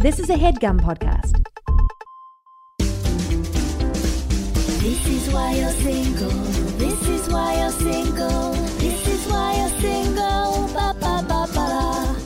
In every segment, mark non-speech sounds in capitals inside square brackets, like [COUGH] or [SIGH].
This is a headgum podcast. This is why you're single. This is why you're single. This is why you're single. Ba ba ba ba.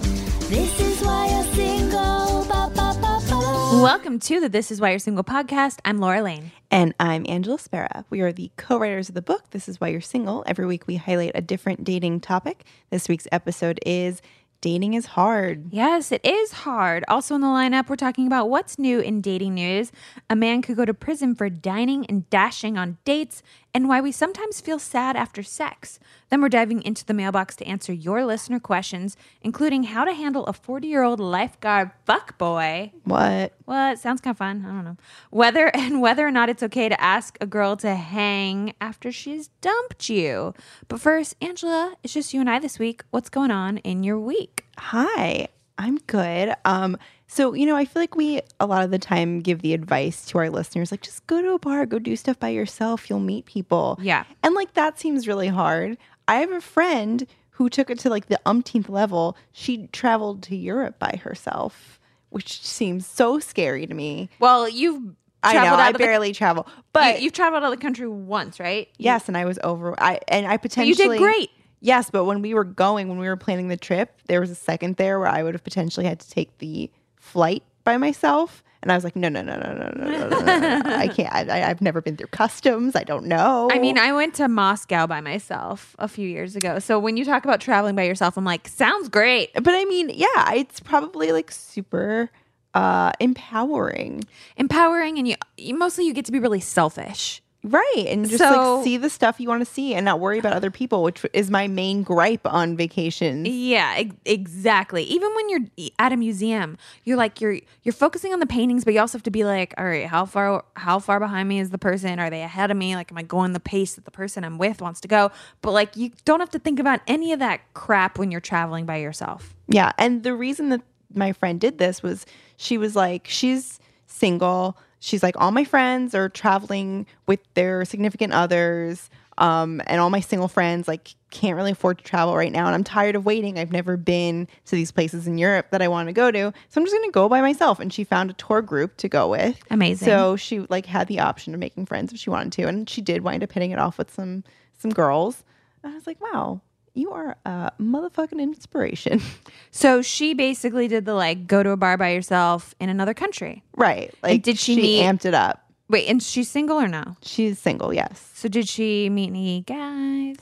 This is why you're single. Ba ba ba ba. Welcome to the This Is Why You're Single podcast. I'm Laura Lane. And I'm Angela Spera. We are the co writers of the book, This Is Why You're Single. Every week we highlight a different dating topic. This week's episode is Dating is Hard. Yes, it is hard. Also in the lineup, we're talking about what's new in dating news, a man could go to prison for dining and dashing on dates, and why we sometimes feel sad after sex. Then we're diving into the mailbox to answer your listener questions, including how to handle a 40 year old lifeguard fuckboy. What? Well, it sounds kind of fun. I don't know. Whether [LAUGHS] and whether or not it's okay to ask a girl to hang after she's dumped you. But first, Angela, it's just you and I this week. What's going on in your week? Hi, I'm good. Um, so you know, I feel like we a lot of the time give the advice to our listeners, like just go to a bar, go do stuff by yourself, you'll meet people. Yeah. And like that seems really hard. I have a friend who took it to like the umpteenth level. She traveled to Europe by herself, which seems so scary to me. Well, you've I know, traveled I of the, barely travel. But you, have traveled out of the country once, right? yes, and I was over I and I potentially you did great. Yes, but when we were going, when we were planning the trip, there was a second there where I would have potentially had to take the flight by myself. And I was like, no, no, no, no, no, no, no, no, no. [LAUGHS] I can't. I, I- I've never been through customs. I don't know. I mean, I went to Moscow by myself a few years ago. So when you talk about traveling by yourself, I'm like, sounds great. but I mean, yeah, it's probably like super uh, empowering, Empowering and you, you mostly you get to be really selfish. Right? And just So- like see the stuff you want to see and not worry about other people, which is my main gripe on vacations. Yeah, ex- exactly. Even when you're e- at a museum, you're like you're you're focusing on the paintings, but you also have to be like, all right, how far how far behind me is the person? Are they ahead of me? Like, am I going the pace that the person I'm with wants to go? But like, you don't have to think about any of that crap when you're traveling by yourself. Yeah. And the reason that my friend did this was she was like, she's single. She's like, all my friends are traveling with their significant others. Um, and all my single friends like can't really afford to travel right now. And I'm tired of waiting. I've never been to these places in Europe that I want to go to. So I'm just gonna go by myself. And she found a tour group to go with. Amazing. So she like had the option of making friends if she wanted to. And she did wind up hitting it off with some some girls. And I was like, wow, you are a motherfucking inspiration. [LAUGHS] So she basically did the like go to a bar by yourself in another country. Right. Like did she meet- amped it up. Wait, and she's single or no? She's single, yes. So did she meet any guys?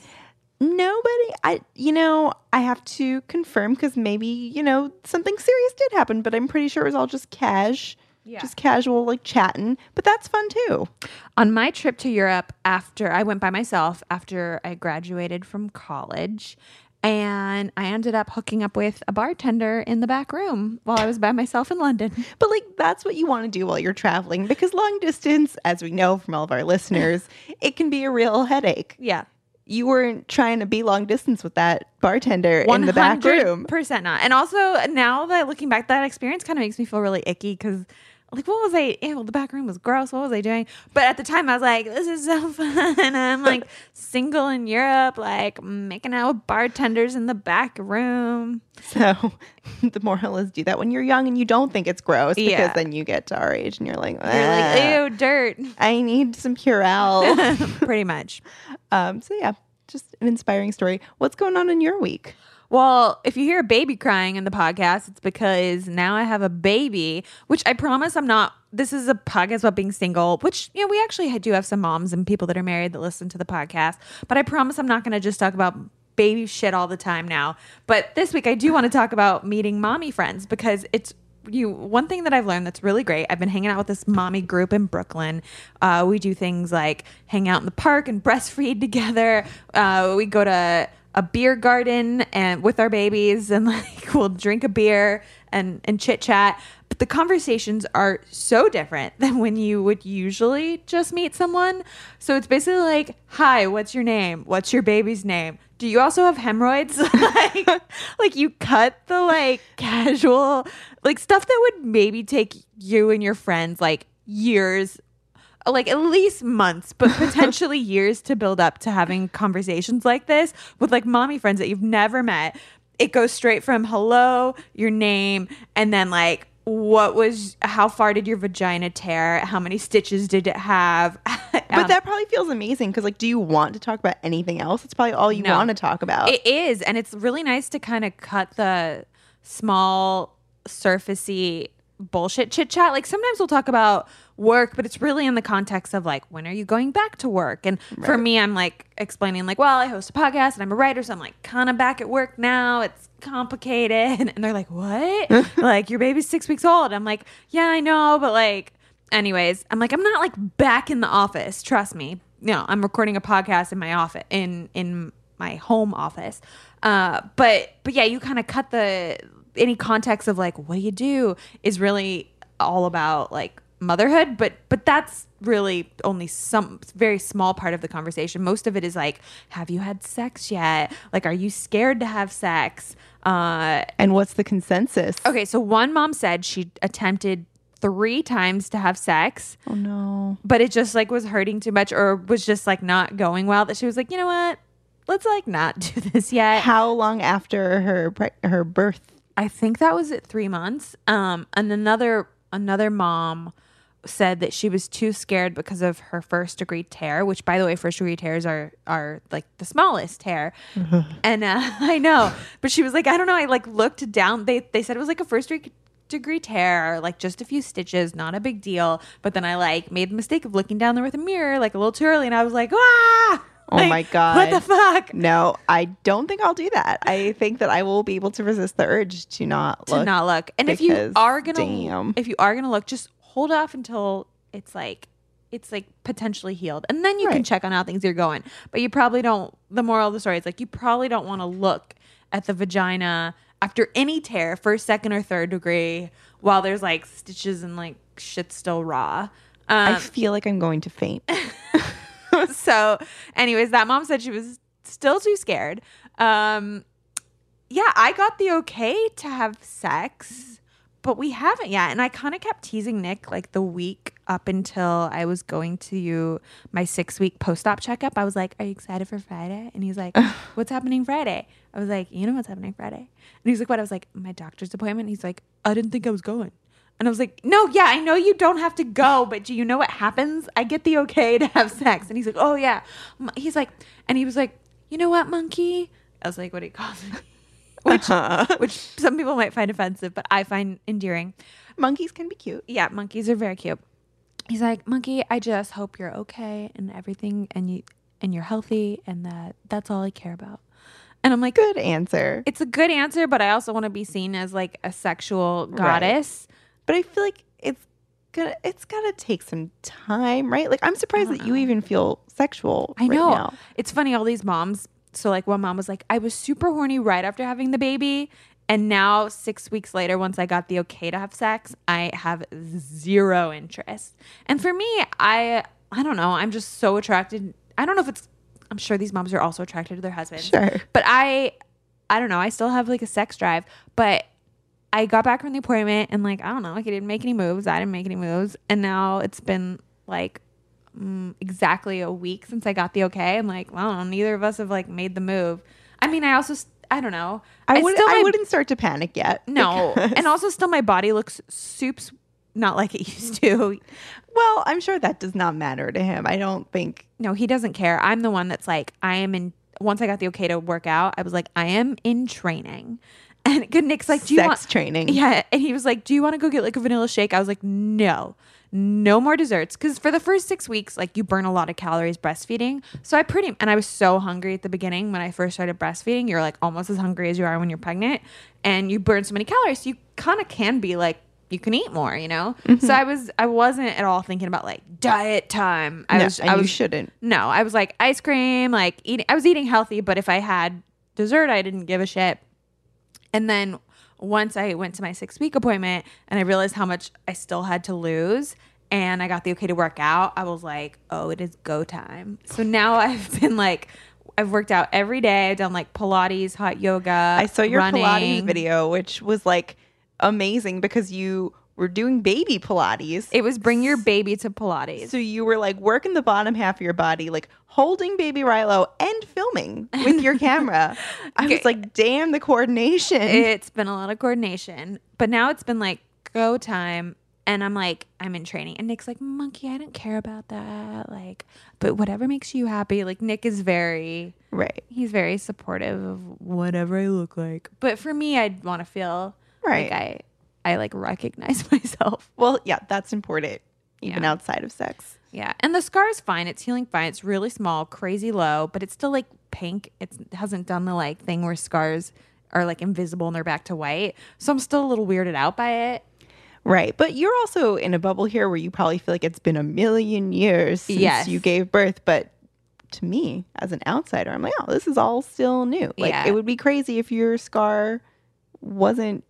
Nobody I you know, I have to confirm because maybe, you know, something serious did happen, but I'm pretty sure it was all just cash. Just casual like chatting. But that's fun too. On my trip to Europe after I went by myself after I graduated from college and I ended up hooking up with a bartender in the back room while I was by myself in London. [LAUGHS] But like that's what you want to do while you're traveling because long distance, as we know from all of our listeners, [LAUGHS] it can be a real headache. Yeah. You weren't trying to be long distance with that bartender in the back room. Percent not. And also now that looking back, that experience kind of makes me feel really icky because like what was I ew, the back room was gross. What was I doing? But at the time I was like, this is so [LAUGHS] fun. I'm like single in Europe, like making out with bartenders in the back room. So [LAUGHS] the moral is do that when you're young and you don't think it's gross because Yeah. then you get to our age and you're like, You're like, "Ah, ew, dirt. I need some Purell. [LAUGHS] Pretty much. um, so yeah, just an inspiring story. What's going on in your week? Well, if you hear a baby crying in the podcast, it's because now I have a baby, which I promise I'm not. This is a podcast about being single, which, you know, we actually do have some moms and people that are married that listen to the podcast. But I promise I'm not going to just talk about baby shit all the time now. But this week I do want to talk about meeting mommy friends because it's you one thing that I've learned that's really great. I've been hanging out with this mommy group in Brooklyn. Uh, we do things like hang out in the park and breastfeed [LAUGHS] together. Uh, we go to a beer garden and with our babies and [LAUGHS] like we'll drink a beer and and chit chat. But the conversations are so different [LAUGHS] than when you would usually just meet someone. So it's basically like, "Hi, what's your name? What's your baby's name? Do you also have hemorrhoids?" [LAUGHS] like, like you cut the like casual like stuff that would maybe take you and your friends like years like at least months, but [LAUGHS] potentially years to build up to having conversations like this with like mommy friends that you've never met. It goes straight from hello, your name, and then like what was how far did your vagina tear? How many stitches did it have? [LAUGHS] But um, that probably feels amazing because, like, do you want to talk about anything else? It's probably all you No. want to talk about. It is, and it's really nice to kind of cut the small, surfacey bullshit chit chat. Like sometimes we'll talk about work, but it's really in the context of like, when are you going back to work? And for me, I'm like explaining, like, well, I host a podcast and I'm a writer, so I'm like kind of back at work now. It's complicated, [LAUGHS] and they're like, what? [LAUGHS] like your baby's six weeks old. I'm like, yeah, I know, but like, anyways, I'm like, I'm not like back in the office. Trust me. No, I'm recording a podcast in my office in in my home office. Uh, but but yeah, you kind of cut the any context of like what do you do is really all about like motherhood but but that's really only some very small part of the conversation most of it is like have you had sex yet like are you scared to have sex uh and what's the consensus? okay so one mom said she attempted three times to have sex Oh no. but it just like was hurting too much or was just like not going well that she was like you know what let's like not [LAUGHS] do this yet How long after her pre- her birth? I think that was at three months. Um, and another another mom said that she was too scared because of her first degree tear, which by the way, first degree tears are are like the smallest tear. [LAUGHS] and uh, [LAUGHS] I know, but she was like, I don't know. I like looked down. They they said it was like a first degree degree tear, like just a few stitches, not a big deal. But then I like made the mistake of looking down there with a mirror like a little too early, and I was like, ah. Oh Like, my God. What the fuck? No, I don't think I'll do that. I think that I will be able to resist the urge to not to look. not look. And if you are gonna, damn. if you are gonna look, just hold off until it's like it's like potentially healed, and then you can check on how things are going. But you probably don't. The moral of the story is like you probably don't want to look at the vagina after any tear, first, second, or third degree, while there's like stitches and like shit still raw. I Um, feel like I'm going to faint. [LAUGHS] [LAUGHS] so anyways that mom said she was still too scared. Um yeah i got the okay to have sex but we haven't yet. And i kind of kept teasing nick like the week up until i was going to you my six week post-op checkup. I was like are you excited for friday? And he's like [LAUGHS] what's happening friday? I was like you know what's happening friday? And he's like what? I was like my doctor's appointment. He's like i didn't think i was going and I was like, no, yeah, I know you don't have to go, but do you know what happens? I get the okay to have sex. And he's like, oh, yeah. He's like, and he was like, you know what, monkey? I was like, what he calls me. [LAUGHS] Which, uh-huh. which some people might find offensive, but I find endearing. Monkeys can be cute. Yeah, monkeys are very cute. He's like, monkey, I just hope you're okay and everything, and you and you're healthy, and that that's all I care about. And I'm like, Good answer. it's a good answer, but I also want to be seen as like a sexual goddess. But I feel like it's gonna it's gotta take some time, right? Like I'm surprised that you uh-huh. even feel sexual. I right know. now. It's funny, all these moms. So, like, one mom was like, I was super horny right after having the baby. And now, six weeks later, once I got the okay to have sex, I have zero interest. And for me, I, I don't know. I'm just so attracted. I don't know if it's, I'm sure these moms are also attracted to their husbands. Sure. But I, I don't know. I still have like a sex drive. But I got back from the appointment and, like, I don't know. Like, I didn't make any moves. I didn't make any moves. And now it's been like mm, exactly a week since I got the okay. And like, well, I don't know, neither of us have like made the move. I mean, I also, I don't know. I, would still I my- wouldn't start to panic yet. [LAUGHS] No, because- and also still my body looks soups not like it used to. [LAUGHS] well, I'm sure that does not matter to him. I don't think No, he doesn't care. I'm the one that's like, I am in. Once I got the okay to work out, I was like, I am in training. [LAUGHS] And good Nick's like, do you sex want training. Yeah, and he was like, "Do you want to go get like a vanilla shake?" I was like, "No, no more desserts." Because for the first six weeks, like you burn a lot of calories breastfeeding. So I pretty and I was so hungry at the beginning when I first started breastfeeding. You're like almost as hungry as you are when you're pregnant, and you burn so many calories. So you kind of can be like you can eat more, you know. Mm-hmm. So I was I wasn't at all thinking about like diet time. I No, was and I you was shouldn't. no, I was like ice cream, like eating. I was eating healthy, but if I had dessert, I didn't give a shit. And then once I went to my six week appointment and I realized how much I still had to lose and I got the okay to work out, I was like, oh, it is go time. So now [LAUGHS] I've been like, I've worked out every day. I've done like Pilates, hot yoga. I saw your running. Pilates video, which was like amazing because you were doing baby Pilates. It was bring your baby to Pilates. so you were like working the bottom half of your body, like holding baby Rilo and filming with your [LAUGHS] camera. I Okay. was like, damn the coordination. it's been a lot of coordination, but now it's been like go time and I'm like, I'm in training. And Nick's like, Monkey, I don't care about that. Like, but whatever makes you happy. Like, Nick is very, Right. he's very supportive of whatever I look like. But for me, I'd want to feel Right. like I, I like recognize [LAUGHS] myself. Well, yeah, that's important, even Yeah. outside of sex. Yeah. And the scar is fine. It's healing fine. It's really small, crazy low, but it's still like pink. It's, it hasn't done the like thing where scars are like invisible and they're back to white. So I'm still a little weirded out by it. Right. But you're also in a bubble here where you probably feel like it's been a million years since Yes. you gave birth. But to me, as an outsider, I'm like, oh, this is all still new. Like, Yeah. it would be crazy if your scar wasn't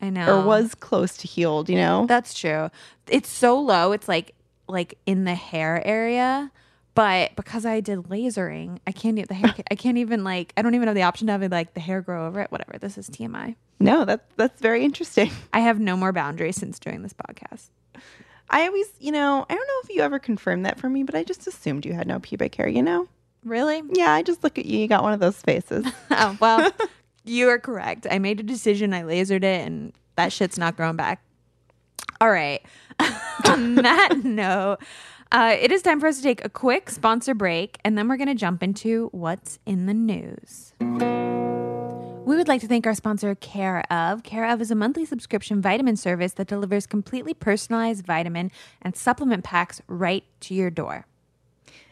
I know. or was close to healed, you know? That's true. It's so low. It's like like in the hair area. But because I did lasering, I can't even the hair. I can't even like. I don't even have the option to have like the hair grow over it. Whatever. This is TMI. no, that's that's very interesting. [LAUGHS] I have no more boundaries since doing this podcast. I always, you know, I don't know if you ever confirmed that for me, but I just assumed you had no pubic hair, you know? Really? Yeah, I just look at you, you got one of those faces. [LAUGHS] oh, well, [LAUGHS] you are correct. I made a decision. I lasered it, and that shit's not growing back. All right. [LAUGHS] On that [LAUGHS] note, uh, it is time for us to take a quick sponsor break, and then we're going to jump into what's in the news. We would like to thank our sponsor, Care of. Care of is a monthly subscription vitamin service that delivers completely personalized vitamin and supplement packs right to your door.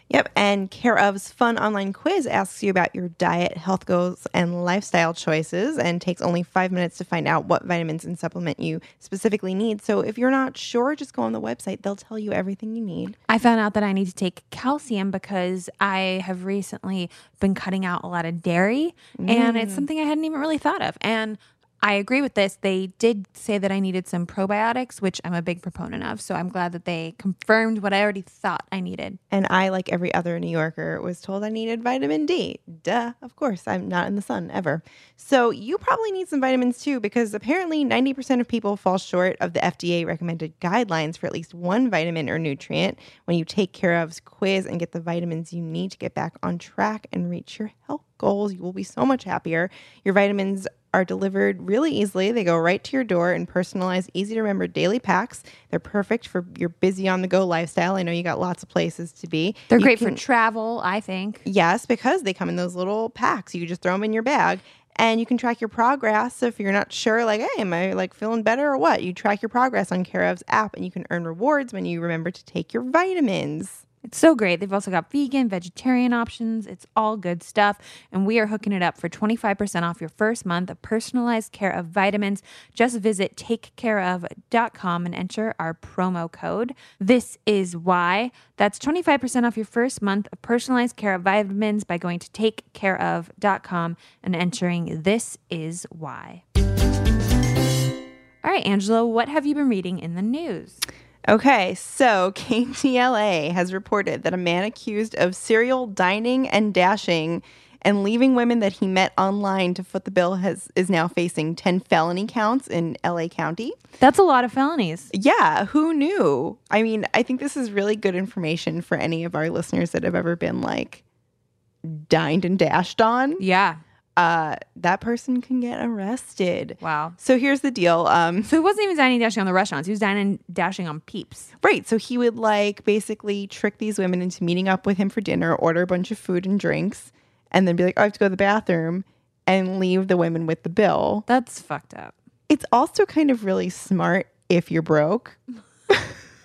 Yep, and Care of's fun online quiz asks you about your diet, health goals, and lifestyle choices, and takes only five minutes to find out what vitamins and supplement you specifically need. So if you're not sure, just go on the website; they'll tell you everything you need. I found out that I need to take calcium because I have recently been cutting out a lot of dairy, and it's mm. something I hadn't even really thought of. And I agree with this. They did say that I needed some probiotics, which I'm a big proponent of. So I'm glad that they confirmed what I already thought I needed. And I, like every other New Yorker, was told I needed vitamin D. Duh, of course, I'm not in the sun ever. So you probably need some vitamins too, because apparently 90% of people fall short of the FDA recommended guidelines for at least one vitamin or nutrient. When you take care of's quiz and get the vitamins you need to get back on track and reach your health goals, you will be so much happier. Your vitamins are delivered really easily. They go right to your door in personalized, easy to remember daily packs. They're perfect for your busy on the go lifestyle. I know you got lots of places to be. They're You great can- for travel, I think. Yes, because they come in those little packs. You just throw them in your bag and you can track your progress. If you're not sure, like, hey, am I like feeling better or what? You track your progress on Care of's app and you can earn rewards when you remember to take your vitamins. It's so great. They've also got vegan, vegetarian options. It's all good stuff. And we are hooking it up for 25% off your first month of personalized care of vitamins. Just visit takecareof.com and enter our promo code. This is why. That's 25% off your first month of personalized care of vitamins by going to takecareof.com and entering this is why. All right, Angela, what have you been reading in the news? Okay, so [LAUGHS] KTLA has reported that a man accused of serial dining and dashing and leaving women that he met online to foot the bill has is now facing 10 felony counts in LA County. That's a lot of felonies. Yeah, who knew? I mean, I think this is really good information for any of our listeners that have ever been like dined and dashed on. Yeah. Uh, that person can get arrested. Wow. So here's the deal. Um, So he wasn't even dining dashing on the restaurants. He was dining dashing on peeps. right. So he would like basically trick these women into meeting up with him for dinner, order a bunch of food and drinks, and then be like, oh, I have to go to the bathroom and leave the women with the bill. That's fucked up. It's also kind of really smart if you're broke. [LAUGHS]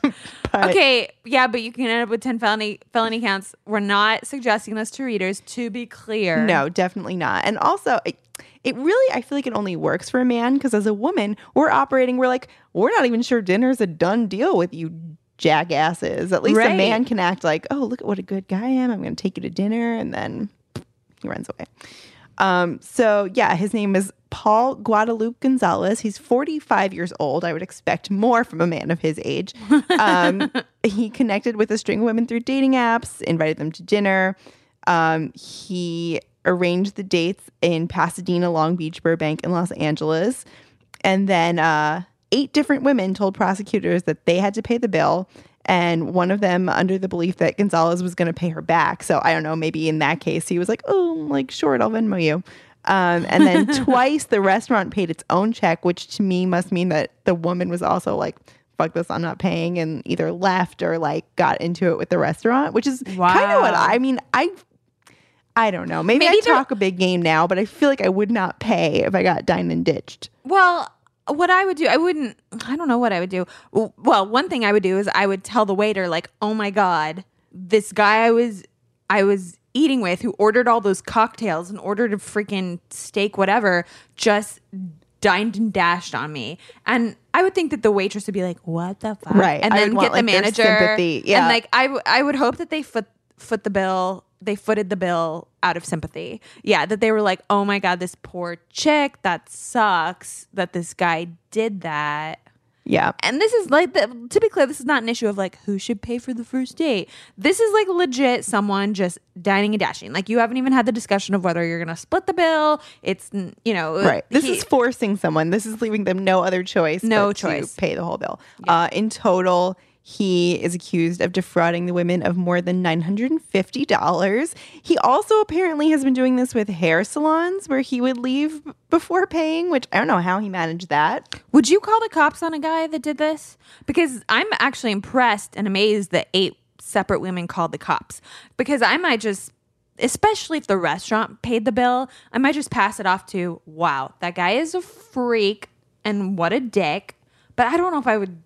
[LAUGHS] Okay, yeah, but you can end up with 10 felony felony counts. We're not suggesting this to readers to be clear. No, definitely not. And also, it, it really, I feel like it only works for a man because as a woman, we're operating, we're like, we're not even sure dinner's a done deal with you jackasses. At least Right. a man can act like, oh, look at what a good guy I am. I'm going to take you to dinner. And then he runs away. Um, so, yeah, his name is Paul Guadalupe Gonzalez. He's 45 years old. I would expect more from a man of his age. Um, [LAUGHS] he connected with a string of women through dating apps, invited them to dinner. Um, he arranged the dates in Pasadena, Long Beach, Burbank, and Los Angeles. And then uh, eight different women told prosecutors that they had to pay the bill. And one of them, under the belief that Gonzalez was going to pay her back. So I don't know, maybe in that case, he was like, oh, like, sure, I'll Venmo you. Um, and then [LAUGHS] twice the restaurant paid its own check, which to me must mean that the woman was also like, fuck this, I'm not paying, and either left or like got into it with the restaurant, which is kind of what Wow. I mean. I I don't know. Maybe, Maybe I talk a big game now, but I feel like I would not pay if I got dined and ditched. Well, what I would do, I wouldn't, I don't know what I would do. Well, one thing I would do is I would tell the waiter, like, oh my God, this guy I was, I was eating with who ordered all those cocktails and ordered a freaking steak, whatever, just dined and dashed on me. And I would think that the waitress would be like, what the fuck? Right. And then want, get the like, manager. sympathy. Yeah. And like, I, w- I would hope that they foot, foot the bill. They footed the bill out of sympathy. Yeah, that they were like, "Oh my god, this poor chick. That sucks. That this guy did that." Yeah. And this is like, the, to be clear, this is not an issue of like who should pay for the first date. This is like legit someone just dining and dashing. Like you haven't even had the discussion of whether you're gonna split the bill. It's you know Right. This he- is forcing someone. This is leaving them no other choice. No but to choice. pay the whole bill. Uh, in total, he is accused of defrauding the women of more than nine hundred and fifty dollars. He also apparently has been doing this with hair salons, where he would leave before paying. Which I don't know how he managed that. Would you call the cops on a guy that did this? Because I'm actually impressed and amazed that eight separate women called the cops. Because I might just, especially if the restaurant paid the bill, I might just pass it off to, wow, that guy is a freak and what a dick. But I don't know if I would.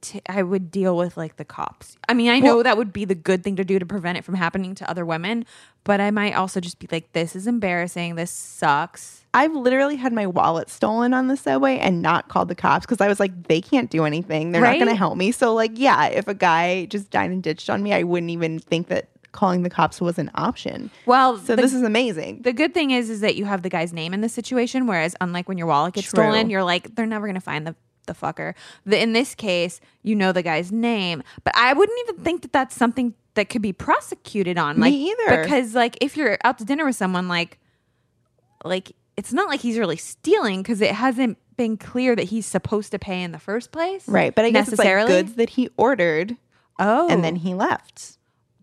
T- I would deal with like the cops. I mean, I know that would be the good thing to do to prevent it from happening to other women, but I might also just be like, this is embarrassing. This sucks. I've literally had my wallet stolen on the subway and not called the cops because I was like, they can't do anything. They're not going to help me. So, like, yeah, if a guy just died and ditched on me, I wouldn't even think that calling the cops was an option. Well, So, the- this is amazing. The good thing is, is that you have the guy's name in this situation. Whereas, unlike when your wallet gets True. stolen, you're like, they're never gonna find the the fucker. The, in this case, you know the guy's name, but I wouldn't even think that that's something that could be prosecuted on. Me either. Because like, if you're out to dinner with someone, like, like it's not like he's really stealing because it hasn't been clear that he's supposed to pay in the first place, Right. But I guess it's like necessarily. goods that he ordered Oh, and then oh. he left.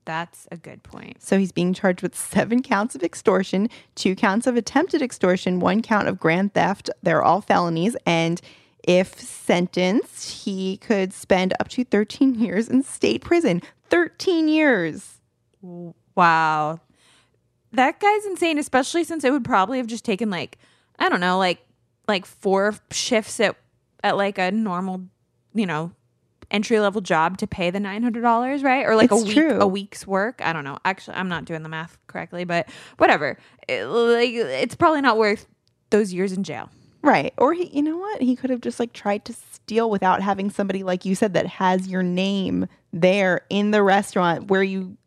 that's a good point. So he's being charged with seven counts of extortion, two counts of attempted extortion, one count of grand theft. They're all felonies. And if sentenced, he could spend up to 13 years in state prison. 13 years. Wow. That guy's insane, especially since it would probably have just taken like, I don't know, like like four shifts at at like a normal, you know, entry level job to pay the nine hundred dollars, right? Or like a week true. a week's work. I don't know. Actually, I'm not doing the math correctly, but whatever. It- like it's probably not worth those years in jail. Right. Or he, you know what? He could have just like tried to steal without having somebody, like you said, that has your name there in the restaurant where you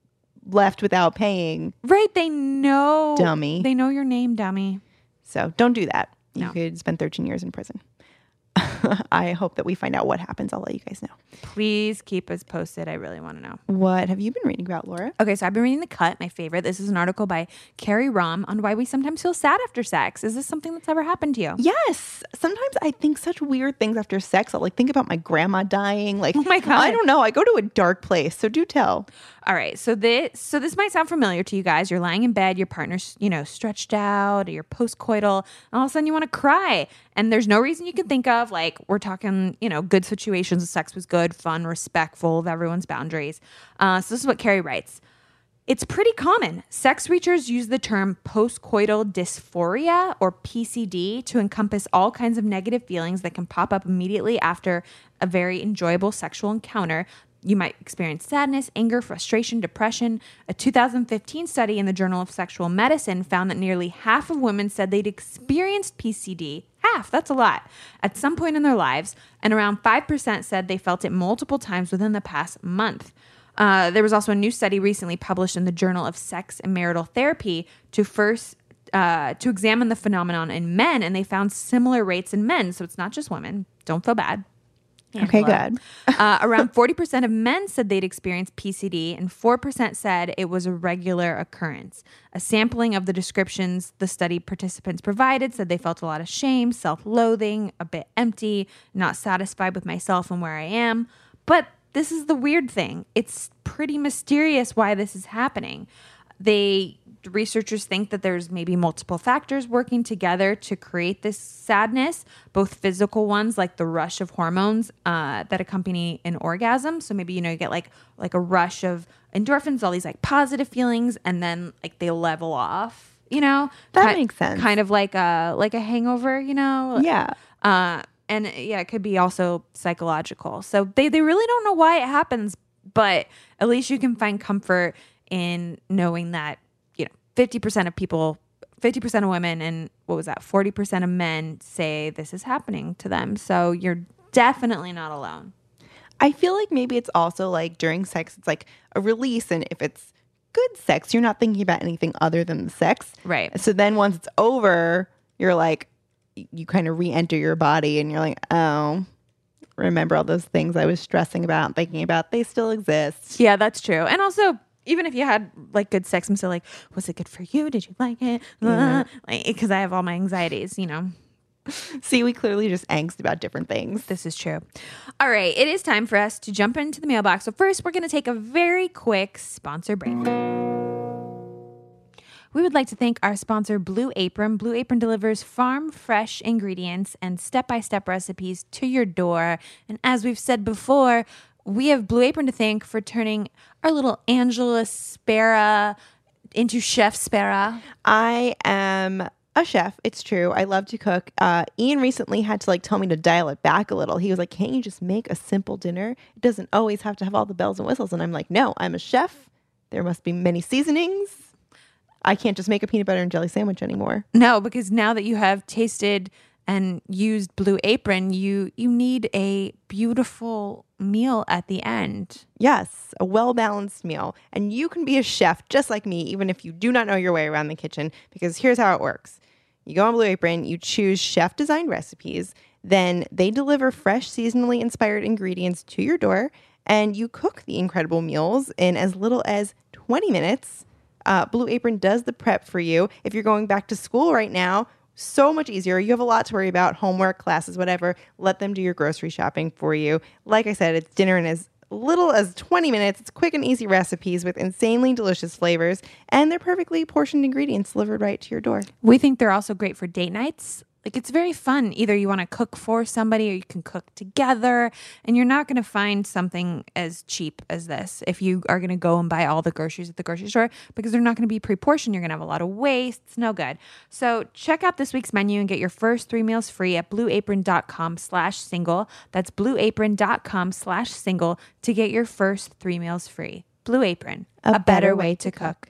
left without paying. Right? They know Dummy. They know your name, dummy. So don't do that. You No. could spend 13 years in prison. [LAUGHS] I hope that we find out what happens. I'll let you guys know. Please keep us posted. I really want to know. What have you been reading about, Laura? Okay, so I've been reading The Cut, my favorite. This is an article by Carrie Rom on why we sometimes feel sad after sex. Is this something that's ever happened to you? Yes. Sometimes I think such weird things after sex. I'll like think about my grandma dying. Like, Oh my God. I don't know. I go to a dark place. So do tell. All right, so this so this might sound familiar to you guys. You're lying in bed, your partner's you know stretched out, or you're postcoital, and all of a sudden you want to cry, and there's no reason you can think of. Like we're talking, you know, good situations. The sex was good, fun, respectful of everyone's boundaries. Uh, so this is what Carrie writes. It's pretty common. Sex researchers use the term postcoital dysphoria or PCD to encompass all kinds of negative feelings that can pop up immediately after a very enjoyable sexual encounter. You might experience sadness, anger, frustration, depression. A 2015 study in the Journal of Sexual Medicine found that nearly half of women said they'd experienced PCD. Half, that's a lot, at some point in their lives, and around 5% said they felt it multiple times within the past month. Uh, there was also a new study recently published in the Journal of Sex and Marital Therapy to first uh, to examine the phenomenon in men, and they found similar rates in men. So it's not just women. Don't feel bad. Okay, good. [LAUGHS] uh, around 40% of men said they'd experienced PCD, and 4% said it was a regular occurrence. A sampling of the descriptions the study participants provided said they felt a lot of shame, self loathing, a bit empty, not satisfied with myself and where I am. But this is the weird thing it's pretty mysterious why this is happening. They the researchers think that there's maybe multiple factors working together to create this sadness, both physical ones like the rush of hormones uh, that accompany an orgasm. So maybe you know you get like like a rush of endorphins, all these like positive feelings, and then like they level off. You know, That Ki- makes sense. Kind of like a like a hangover. You know, Yeah. uh, and yeah, it could be also psychological. So they, they really don't know why it happens, but at least you can find comfort in knowing that, 50% of people, 50% of women and what was that, 40% of men say this is happening to them. So you're definitely not alone. I feel like maybe it's also like during sex, it's like a release. And if it's good sex, you're not thinking about anything other than the sex. Right. So then once it's over, you're like, you kind of re enter your body and you're like, oh, remember all those things I was stressing about, and thinking about, they still exist. Yeah, that's true. And also, even if you had like good sex, I'm still like, was it good for you? Did you like it? Uh, [LAUGHS] like, because I have all my anxieties, you know. [LAUGHS] See, we clearly just angst about different things. This is true. All right, it is time for us to jump into the mailbox. So, first, we're going to take a very quick sponsor break. We would like to thank our sponsor, Blue Apron. Blue Apron delivers farm fresh ingredients and step by step recipes to your door. And as we've said before, we have Blue Apron to thank for turning our little Angela Spera into Chef Spera. I am a chef. It's true. I love to cook. Uh, Ian recently had to like tell me to dial it back a little. He was like, "Can't you just make a simple dinner? It doesn't always have to have all the bells and whistles." And I'm like, "No, I'm a chef. There must be many seasonings. I can't just make a peanut butter and jelly sandwich anymore." No, because now that you have tasted and used Blue Apron, you you need a beautiful meal at the end. Yes, a well balanced meal. And you can be a chef just like me, even if you do not know your way around the kitchen, because here's how it works you go on Blue Apron, you choose chef designed recipes, then they deliver fresh, seasonally inspired ingredients to your door, and you cook the incredible meals in as little as 20 minutes. Uh, Blue Apron does the prep for you. If you're going back to school right now, so much easier. You have a lot to worry about homework, classes, whatever. Let them do your grocery shopping for you. Like I said, it's dinner in as little as 20 minutes. It's quick and easy recipes with insanely delicious flavors, and they're perfectly portioned ingredients delivered right to your door. We think they're also great for date nights. Like it's very fun. Either you want to cook for somebody or you can cook together, and you're not going to find something as cheap as this if you are going to go and buy all the groceries at the grocery store because they're not going to be pre-portioned. You're going to have a lot of waste. It's no good. So check out this week's menu and get your first three meals free at blueapron.com slash single. That's blueapron.com slash single to get your first three meals free. Blue Apron, a, better, way to cook.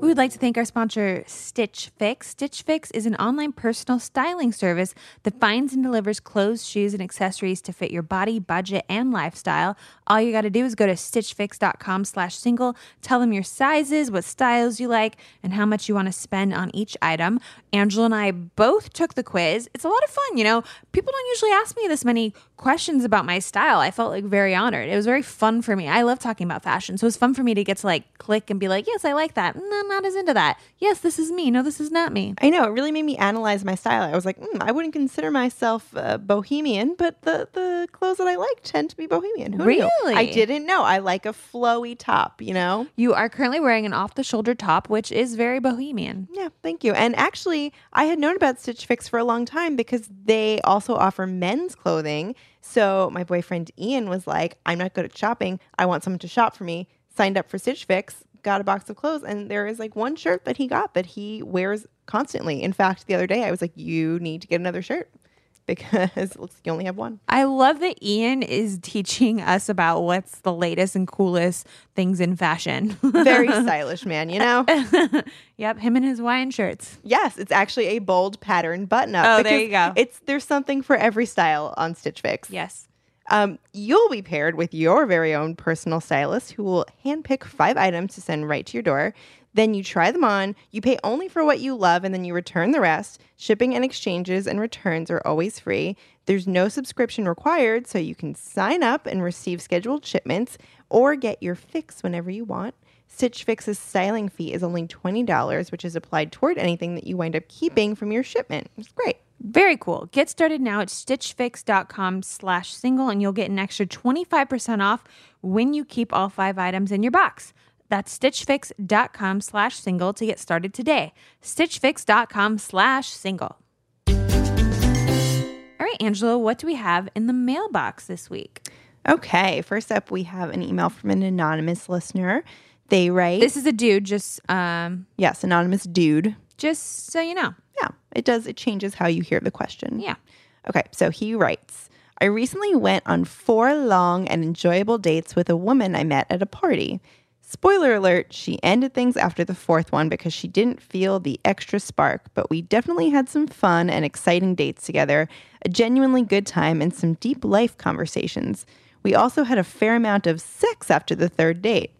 We would like to thank our sponsor, Stitch Fix. Stitch Fix is an online personal styling service that finds and delivers clothes, shoes, and accessories to fit your body, budget, and lifestyle. All you got to do is go to stitchfix.com slash single, tell them your sizes, what styles you like, and how much you want to spend on each item. Angela and I both took the quiz. It's a lot of fun. You know, people don't usually ask me this many questions about my style. I felt like very honored. It was very fun for me. I love talking about fashion. So it was fun for me to get to like click and be like, yes, I like that. No, I'm not as into that. Yes, this is me. No, this is not me. I know it really made me analyze my style. I was like, mm, I wouldn't consider myself uh, bohemian, but the the clothes that I like tend to be bohemian. Who knew? Really? I didn't know. I like a flowy top. You know. You are currently wearing an off the shoulder top, which is very bohemian. Yeah, thank you. And actually, I had known about Stitch Fix for a long time because they also offer men's clothing. So my boyfriend Ian was like, I'm not good at shopping. I want someone to shop for me. Signed up for Stitch Fix, got a box of clothes, and there is like one shirt that he got that he wears constantly. In fact, the other day I was like, You need to get another shirt [LAUGHS] because it looks like you only have one. I love that Ian is teaching us about what's the latest and coolest things in fashion. Very [LAUGHS] stylish man, you know? [LAUGHS] yep, him and his Hawaiian shirts. Yes, it's actually a bold pattern button up. Oh, there you go. It's there's something for every style on Stitch Fix. Yes. Um, you'll be paired with your very own personal stylist who will handpick five items to send right to your door. Then you try them on, you pay only for what you love, and then you return the rest. Shipping and exchanges and returns are always free. There's no subscription required, so you can sign up and receive scheduled shipments or get your fix whenever you want. Stitch Fix's styling fee is only $20, which is applied toward anything that you wind up keeping from your shipment. It's great. Very cool. Get started now at stitchfix.com slash single and you'll get an extra 25% off when you keep all five items in your box. That's stitchfix.com slash single to get started today. Stitchfix.com slash single. All right, Angela, what do we have in the mailbox this week? Okay, first up, we have an email from an anonymous listener. They write, This is a dude, just um, yes, anonymous dude. just so you know. Yeah, it does. It changes how you hear the question. Yeah. Okay, so he writes I recently went on four long and enjoyable dates with a woman I met at a party. Spoiler alert, she ended things after the fourth one because she didn't feel the extra spark, but we definitely had some fun and exciting dates together, a genuinely good time, and some deep life conversations. We also had a fair amount of sex after the third date.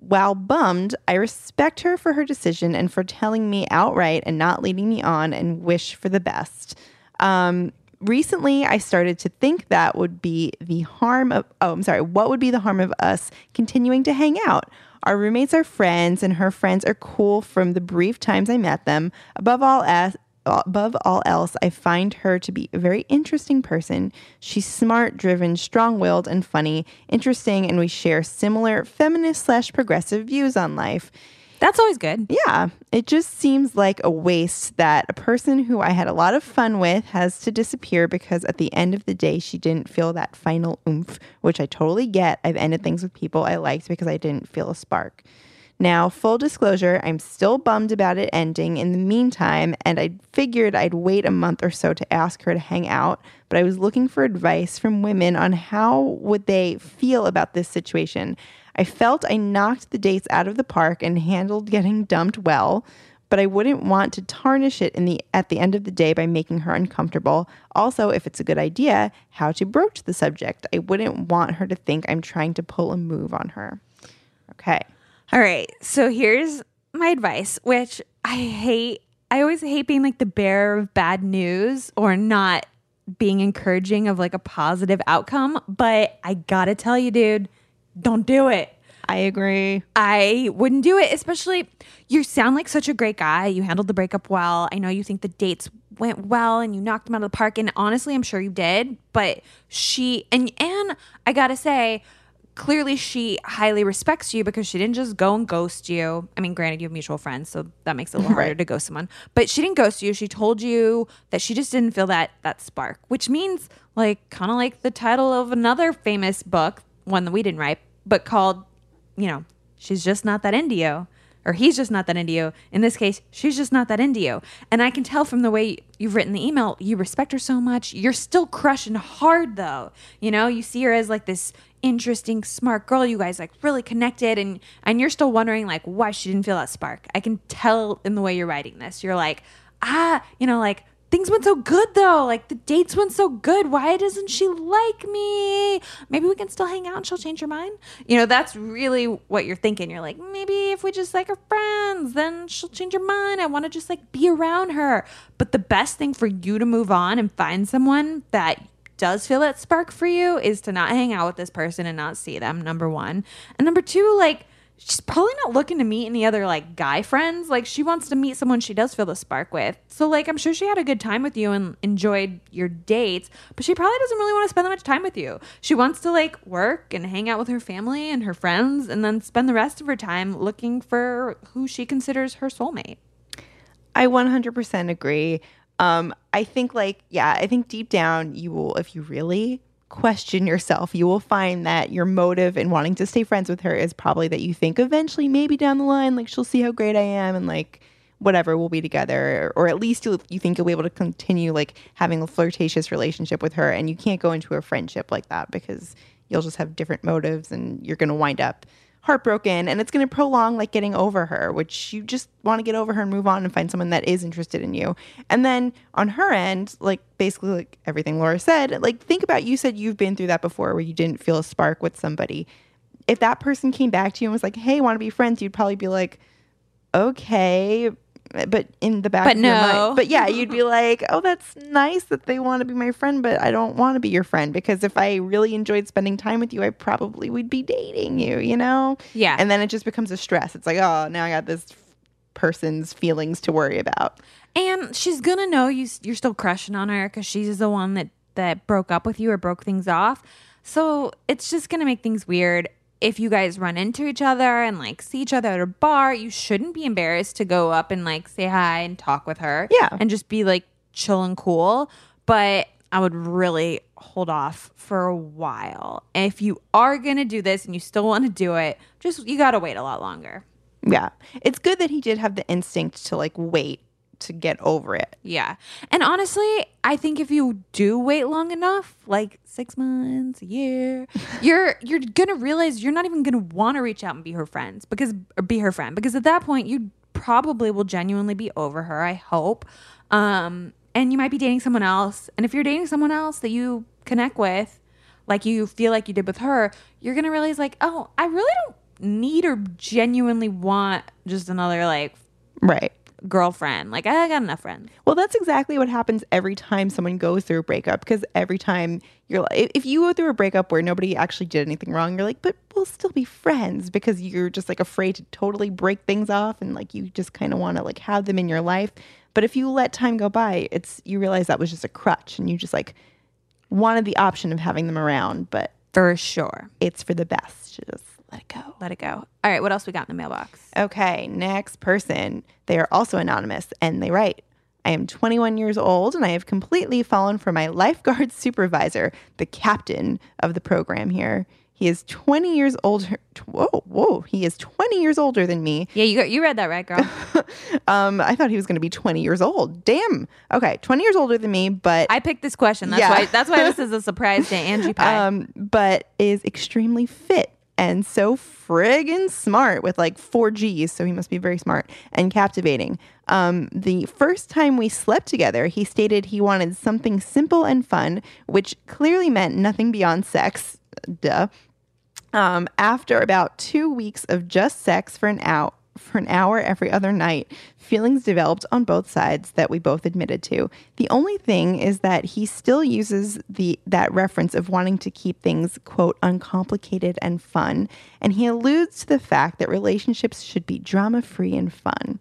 While bummed, I respect her for her decision and for telling me outright and not leading me on and wish for the best. Um, recently, I started to think that would be the harm of, oh, I'm sorry, what would be the harm of us continuing to hang out? Our roommates are friends, and her friends are cool from the brief times I met them. Above all, as, above all else, I find her to be a very interesting person. She's smart, driven, strong willed, and funny, interesting, and we share similar feminist slash progressive views on life. That's always good. Yeah, it just seems like a waste that a person who I had a lot of fun with has to disappear because at the end of the day, she didn't feel that final oomph, which I totally get. I've ended things with people I liked because I didn't feel a spark. Now, full disclosure, I'm still bummed about it ending in the meantime, and I figured I'd wait a month or so to ask her to hang out, but I was looking for advice from women on how would they feel about this situation. I felt I knocked the dates out of the park and handled getting dumped well, but I wouldn't want to tarnish it in the at the end of the day by making her uncomfortable. Also, if it's a good idea, how to broach the subject. I wouldn't want her to think I'm trying to pull a move on her. Okay. All right. So here's my advice, which I hate. I always hate being like the bearer of bad news or not being encouraging of like a positive outcome. But I gotta tell you, dude, don't do it. I agree. I wouldn't do it, especially you sound like such a great guy. You handled the breakup well. I know you think the dates went well and you knocked them out of the park. And honestly, I'm sure you did. But she and and I gotta say, clearly she highly respects you because she didn't just go and ghost you. I mean, granted, you have mutual friends, so that makes it a little harder to ghost someone. But she didn't ghost you. She told you that she just didn't feel that that spark, which means like kind of like the title of another famous book, one that we didn't write, but called, you know, she's just not that into you. Or he's just not that into you. In this case, she's just not that into you. And I can tell from the way you've written the email, you respect her so much. You're still crushing hard though. You know, you see her as like this interesting, smart girl. You guys like really connected and and you're still wondering like why she didn't feel that spark. I can tell in the way you're writing this. You're like, ah, you know, like things went so good though. Like the dates went so good. Why doesn't she like me? Maybe we can still hang out and she'll change her mind. You know, that's really what you're thinking. You're like, maybe if we just like are friends, then she'll change her mind. I want to just like be around her. But the best thing for you to move on and find someone that does feel that spark for you is to not hang out with this person and not see them, number one. And number two, like, she's probably not looking to meet any other like guy friends. Like she wants to meet someone she does feel the spark with. So like I'm sure she had a good time with you and enjoyed your dates, but she probably doesn't really want to spend that much time with you. She wants to like work and hang out with her family and her friends and then spend the rest of her time looking for who she considers her soulmate. I 100% agree. Um, I think, like, yeah, I think deep down, you will, if you really question yourself, you will find that your motive in wanting to stay friends with her is probably that you think eventually, maybe down the line, like, she'll see how great I am and, like, whatever, we'll be together. Or, at least you you think you'll be able to continue, like, having a flirtatious relationship with her. And you can't go into a friendship like that because you'll just have different motives and you're going to wind up heartbroken and it's going to prolong like getting over her which you just want to get over her and move on and find someone that is interested in you. And then on her end like basically like everything laura said like think about you said you've been through that before where you didn't feel a spark with somebody. If that person came back to you and was like hey want to be friends? you'd probably be like okay but in the back But of your no. mind but yeah you'd be [LAUGHS] like oh that's nice that they want to be my friend but i don't want to be your friend because if i really enjoyed spending time with you i probably would be dating you you know Yeah. and then it just becomes a stress it's like oh now i got this person's feelings to worry about And she's gonna know you you're still crushing on her because she's the one that that broke up with you or broke things off. So it's just gonna make things weird. If you guys run into each other and like see each other at a bar, you shouldn't be embarrassed to go up and like say hi and talk with her. Yeah. And just be like chill and cool. But I would really hold off for a while. If you are going to do this and you still want to do it, just you got to wait a lot longer. Yeah. It's good that he did have the instinct to like wait to get over it. Yeah. And honestly, I think if you do wait long enough, like 6 months, a year, [LAUGHS] you're you're going to realize you're not even going to want to reach out and be her friends because or be her friend because at that point you probably will genuinely be over her, I hope. Um and you might be dating someone else. And if you're dating someone else that you connect with, like you feel like you did with her, you're going to realize like, "Oh, I really don't need or genuinely want just another like Right. Girlfriend. Like I got enough friends." Well, that's exactly what happens every time someone goes through a breakup. Because every time you're like, if- if you go through a breakup where nobody actually did anything wrong, you're like, but we'll still be friends because you're just like afraid to totally break things off and like you just kind of want to like have them in your life. But if you let time go by, it's you realize that was just a crutch and you just like wanted the option of having them around, but For sure. it's for the best just let it go. Let it go. All right, what else we got in the mailbox? Okay, next person. They are also anonymous and they write I am 21 years old and I have completely fallen for my lifeguard [LAUGHS] supervisor, the captain of the program here. He is 20 years older. Whoa, whoa. He is 20 years older than me. Yeah, you got, you read that right, girl. [LAUGHS] Um, I thought he was going to be 20 years old. Damn. Okay, 20 years older than me, but I picked this question. That's Yeah. why that's why this is a [LAUGHS] surprise to Angie Pie. um, but is extremely fit and so friggin' smart with like four G's, so he must be very smart and captivating. Um, the first time we slept together, he stated he wanted something simple and fun, which clearly meant nothing beyond sex. Duh. Um, after about two weeks of just sex for an hour, for an hour every other night, feelings developed on both sides that we both admitted to. The only thing is that he still uses the that reference of wanting to keep things quote uncomplicated and fun, and he alludes to the fact that relationships should be drama free and fun.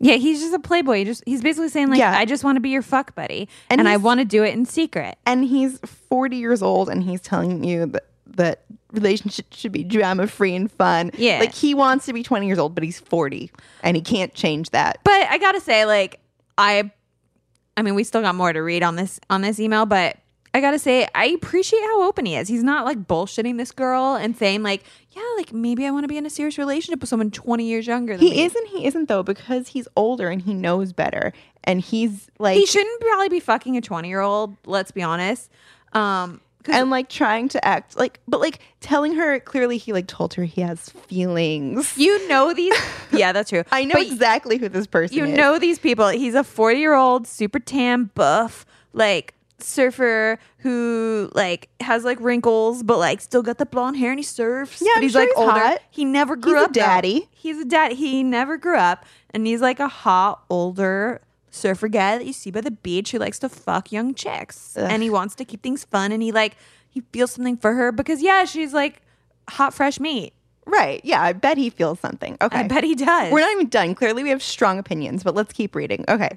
yeah, he's just a playboy. He just he's basically saying like, Yeah. I just want to be your fuck buddy, And and, I want to do it in secret. And he's 40 years old and he's telling you that that relationships should be drama free and fun. Yeah. Like he wants to be 20 years old, but he's 40 and he can't change that. But I gotta say, like, I, I mean, we still got more to read on this on this email, but I gotta say, I appreciate how open he is. He's not like bullshitting this girl and saying like, yeah, like maybe I want to be in a serious relationship with someone twenty years younger than me. He isn't. He isn't though because he's older and he knows better. And he's like, He shouldn't probably be fucking a twenty year old. Let's be honest. Um, and like trying to act like, but like telling her clearly he like told her he has feelings. you know these. [LAUGHS] yeah, that's true. I know But exactly who this person is. you is. know these people. He's a 40 year old, super tan, buff, like surfer who like has like wrinkles, but like still got the blonde hair and he surfs. Yeah, but I'm he's sure like he's older. hot. He never grew He's a up. though. daddy. He's a dad. He never grew up, and he's like a hot older surfer guy that you see by the beach who likes to fuck young chicks, Ugh. and he wants to keep things fun, and he like he feels something for her because yeah, she's like hot fresh meat. Right. Yeah. I bet he feels something. Okay. I bet he does. We're not even done. Clearly, we have strong opinions, but let's keep reading. Okay.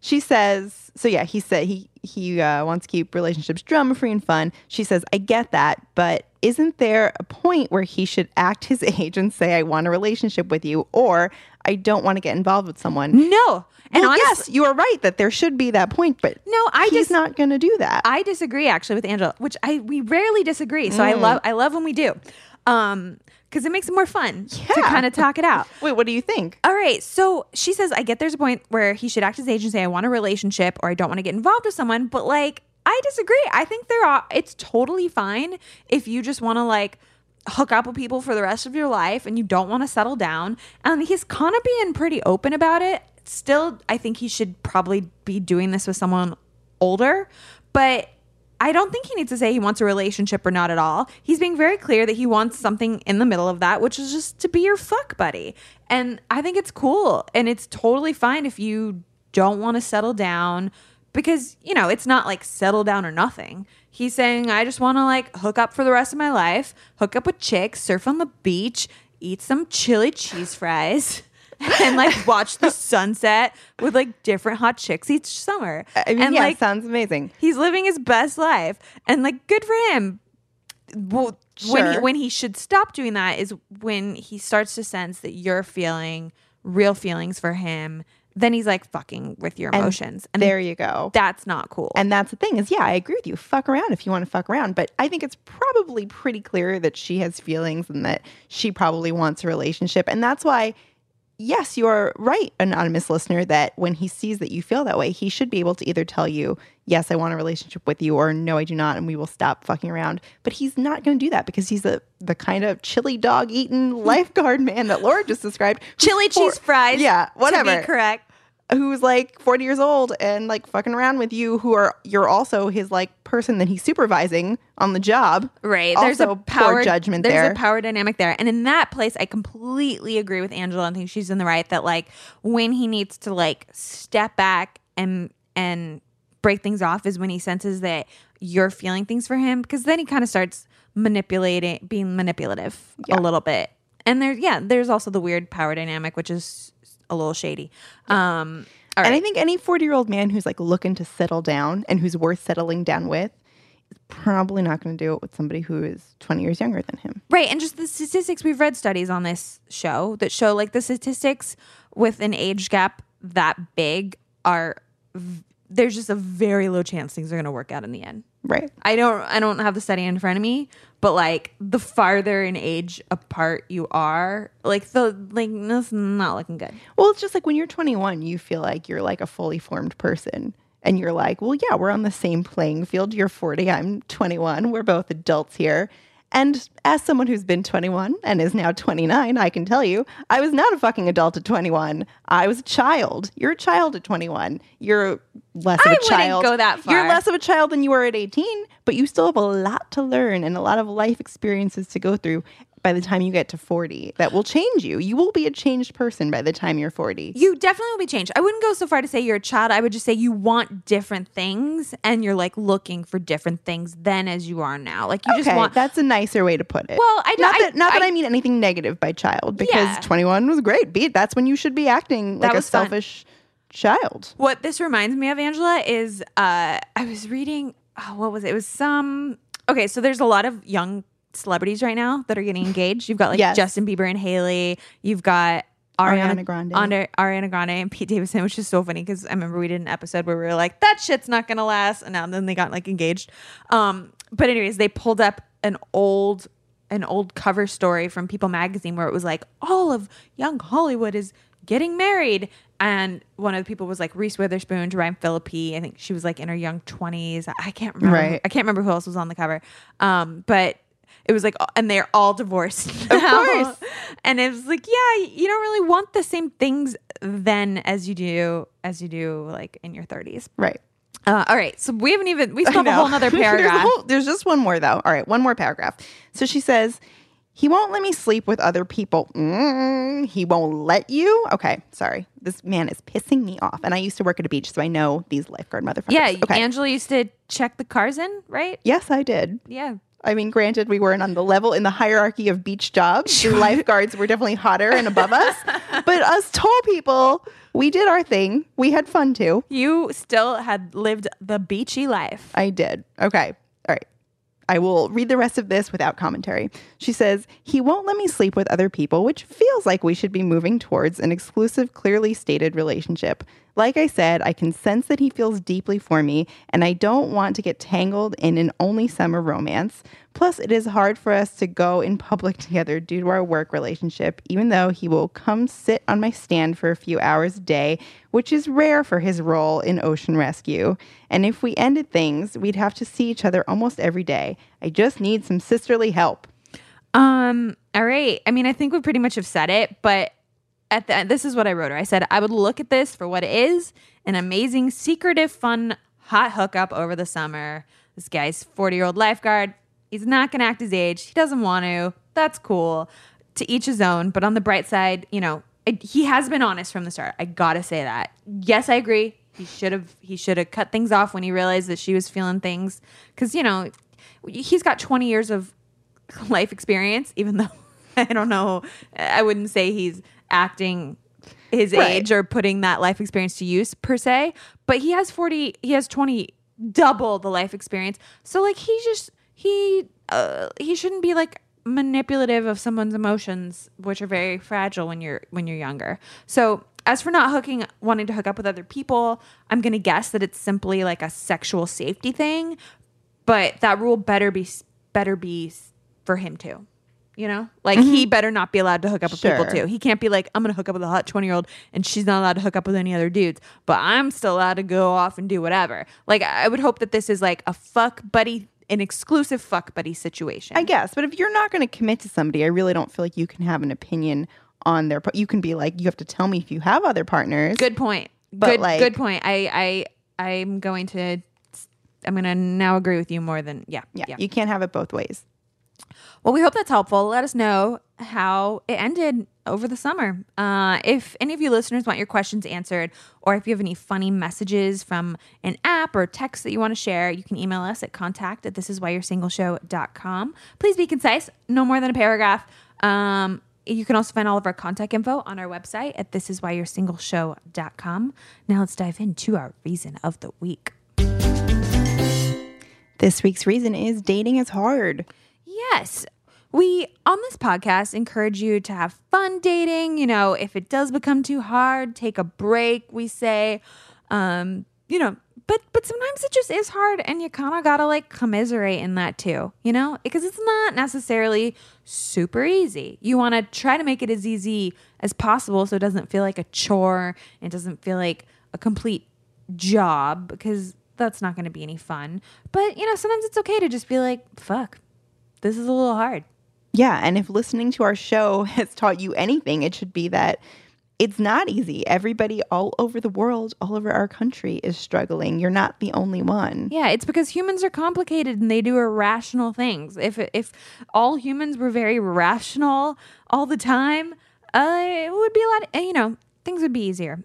She says, so yeah, he said he he uh, wants to keep relationships drama free and fun. She says, I get that, but isn't there a point where he should act his [LAUGHS] age and say, I want a relationship with you, or I don't want to get involved with someone? no, and well, honestly, yes, you are right that there should be that point, but No, I he's just- not going to do that. I disagree actually with Angela, which I we rarely disagree. So I Mm. love I love when we do, um, because it makes it more fun yeah. to kind of talk it out. [LAUGHS] Wait, what do you think? All right, so she says I get there's a point where he should act as age and say I want a relationship or I don't want to get involved with someone, but like I disagree. I think there are it's totally fine if you just want to like hook up with people for the rest of your life and you don't want to settle down. And he's kind of being pretty open about it. Still, I think he should probably be doing this with someone older, but I don't think he needs to say he wants a relationship or not at all. He's being very clear that he wants something in the middle of that, which is just to be your fuck buddy. And I think it's cool and it's totally fine if you don't want to settle down because, you know, it's not like settle down or nothing. He's saying, I just want to like hook up for the rest of my life, hook up with chicks, surf on the beach, eat some chili cheese fries. [LAUGHS] [LAUGHS] and like watch the sunset with like different hot chicks each summer. I mean, and yeah, like sounds amazing. He's living his best life, and like, good for him. well, when he, when he should stop doing that is when he starts to sense that you're feeling real feelings for him. Then he's like fucking with your And emotions, and there you go. that's not cool. And that's the thing is, yeah, I agree with you. Fuck around if you want to fuck around. But I think it's probably pretty clear that she has feelings and that she probably wants a relationship. And that's why, yes, you are right, anonymous listener, that when he sees that you feel that way, he should be able to either tell you, yes, I want a relationship with you, or no, I do not, and we will stop fucking around. But he's not going to do that because he's the, the kind of chili dog eating [LAUGHS] lifeguard man that Laura just described. chili for- cheese fries. Yeah, whatever correct. Who's like 40 years old and like fucking around with you who are you're also his like person that he's supervising on the job Right. There's a power judgment There's there a power dynamic there. And in that place, I completely agree with Angela and think she's in the right that like when he needs to like step back and and break things off is when he senses that you're feeling things for him because then he kind of starts manipulating being manipulative Yeah. a little bit. And there's yeah, there's also the weird power dynamic which is a little shady. Um all and i think any 40 year old man who's like looking to settle down and who's worth settling down with is probably not going to do it with somebody who is 20 years younger than him Right. And just the statistics, we've read studies on this show that show like the statistics with an age gap that big are, v- there's just a very low chance things are going to work out in the end. right I don't, I don't have the study in front of me, but like the farther in age apart you are, like the, like, that's not looking good. well it's just like when you're 21 you feel like you're like a fully formed person. And you're like well yeah we're on the same playing field. You're 40 i'm 21 we're both adults here and as someone who's been 21 and is now 29 i can tell you i was not a fucking adult at 21 i was a child. You're a child at 21 you're less of I a wouldn't child. go that far. you're less of a child than you were at 18 but you still have a lot to learn and a lot of life experiences to go through by the time you get to 40 that will change you you will be a changed person by the time you're 40 You definitely will be changed. I wouldn't go so far to say you're a child. I would just say you want different things and you're like looking for different things then as you are now. Like you okay, just want that's a nicer way to put it. Well, I- not I- that not that I- I mean anything negative by child because Yeah. 21 was great. Be that's when you should be acting like a was fun. selfish child. What this reminds me of, Angela, is uh, I was reading. Oh, what was it? It was some. Okay, so there's a lot of young celebrities right now that are getting engaged. You've got like Yes. Justin Bieber and Haley. You've got Ariana, Ariana Grande. Andre, Ariana Grande and Pete Davidson, which is so funny because I remember we did an episode where we were like, "That shit's not gonna last," and now then they got like engaged. Um, but anyways, they pulled up an old an old cover story from People magazine where it was like all of young Hollywood is getting married. And one of the people was like Reese Witherspoon, Ryan Phillippe. I think she was like in her young twenties. I can't remember. Right. I can't remember who else was on the cover. Um, but it was like, and they're all divorced. [LAUGHS] Now. course. And it was like, yeah, you don't really want the same things then as you do as you do like in your thirties. Right. Uh, all right, so we haven't even we still have a whole nother [LAUGHS] there's, a paragraph. whole- there's just one more though. All right, one more paragraph. So she says, "He won't let me sleep with other people. Mm, he won't let you." Okay, sorry. This man is pissing me off. And I used to work at a beach, so I know these lifeguard motherfuckers. yeah, Okay. Angela used to check the cars in, right? yes, I did. Yeah. I mean, granted, we weren't on the level in the hierarchy of beach jobs. The lifeguards were definitely hotter and above us. [LAUGHS] But us tall people, we did our thing. We had fun too. You still had lived the beachy life. I did. Okay. All right. I will read the rest of this without commentary. She says, He won't let me sleep with other people, which feels like we should be moving towards an exclusive, clearly stated relationship. Like I said, I can sense that he feels deeply for me, and I don't want to get tangled in an only summer romance. Plus, it is hard for us to go in public [LAUGHS] together due to our work relationship, even though he will come sit on my stand for a few hours a day, which is rare for his role in ocean rescue. And if we ended things, we'd have to see each other almost every day. I just need some sisterly help. Um, all right. I mean, I think we pretty much have said it, but at the end, this is what I wrote her. I said I would look at this for what it is an amazing, secretive, fun, hot hookup over the summer. This guy's 40 year old lifeguard. He's not going to act his age. He doesn't want to. That's cool. To each his own. But on the bright side, you know, it, he has been honest from the start. I gotta say that. Yes, I agree. He should have. He should have cut things off when he realized that she was feeling things. Because you know, he's got 20 years of [LAUGHS] life experience, even though [LAUGHS] I don't know, I wouldn't say he's acting his Right. age or putting that life experience to use per se, but he has 40, he has 20, double the life experience. So, like, he just, he uh, he shouldn't be like manipulative of someone's emotions, which are very fragile when you're when you're younger. So as for not hooking, wanting to hook up with other people, I'm gonna guess that it's simply like a sexual safety thing. But that rule better be better be for him too. You know, like he better not be allowed to hook up with people Mm-hmm. Too. He can't be like, I'm gonna hook up with a hot 20 year old and she's not allowed to hook up with any other dudes, but I'm still allowed to go off and do whatever. Like, I would hope that this is like a fuck buddy, an exclusive fuck buddy situation. I guess, but if you're not going to commit to somebody, I really don't feel like you can have an opinion on their. You can be like, you have to tell me if you have other partners. Good point. But, good, like- good point. I, I, I'm going to, I'm gonna now agree with you more than yeah, yeah, Yeah, you can't have it both ways. Well, we hope that's helpful. Let us know how it ended over the summer. Uh, if any of you listeners want your questions answered, or if you have any funny messages from an app or text that you want to share, you can email us at contact at thisiswhyyou'resingleshow.com. Please be concise, no more than a paragraph. Um, you can also find all of our contact info on our website at thisiswhyyou'resingleshow.com. Now let's dive into our reason of the week. This week's reason is dating is hard. Yes. We on this podcast encourage you to have fun dating. You know, if it does become too hard, take a break, we say. Um, you know, but but sometimes it just is hard and you kind of got to like commiserate in that too, you know? Because it's not necessarily super easy. You want to try to make it as easy as possible so it doesn't feel like a chore, it doesn't feel like a complete job because that's not going to be any fun. But, you know, sometimes it's okay to just be like, fuck, this is a little hard. Yeah, and if listening to our show [LAUGHS] has taught you anything, it should be that it's not easy. Everybody all over the world, all over our country is struggling. You're not the only one. Yeah, it's because humans are complicated and they do irrational things. If if all humans were very rational all the time, uh, it would be a lot. You know, things would be easier.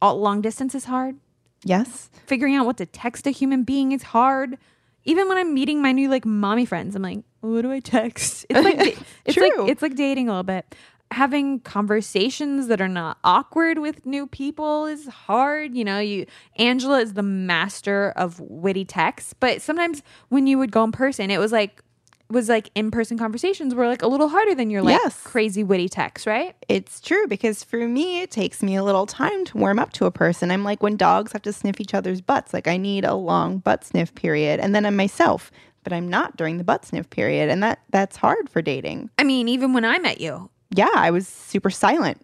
All, long distance is hard. Yes. Figuring out what to text a human being is hard. Even when I'm meeting my new like mommy friends, I'm like, what do I text? [LAUGHS] It's like da- it's True. like it's like dating a little bit. Having conversations that are not awkward with new people is hard. You know, you Angela is the master of witty texts, but sometimes when you would go in person, it was like was like in person conversations were like a little harder than your like Yes. crazy witty texts, right? It's true because for me, it takes me a little time to warm up to a person. I'm like when dogs have to sniff each other's butts. Like I need a long butt sniff period, and then I'm myself, but I'm not during the butt sniff period, and that that's hard for dating. I mean, even when I met you, Yeah, I was super silent.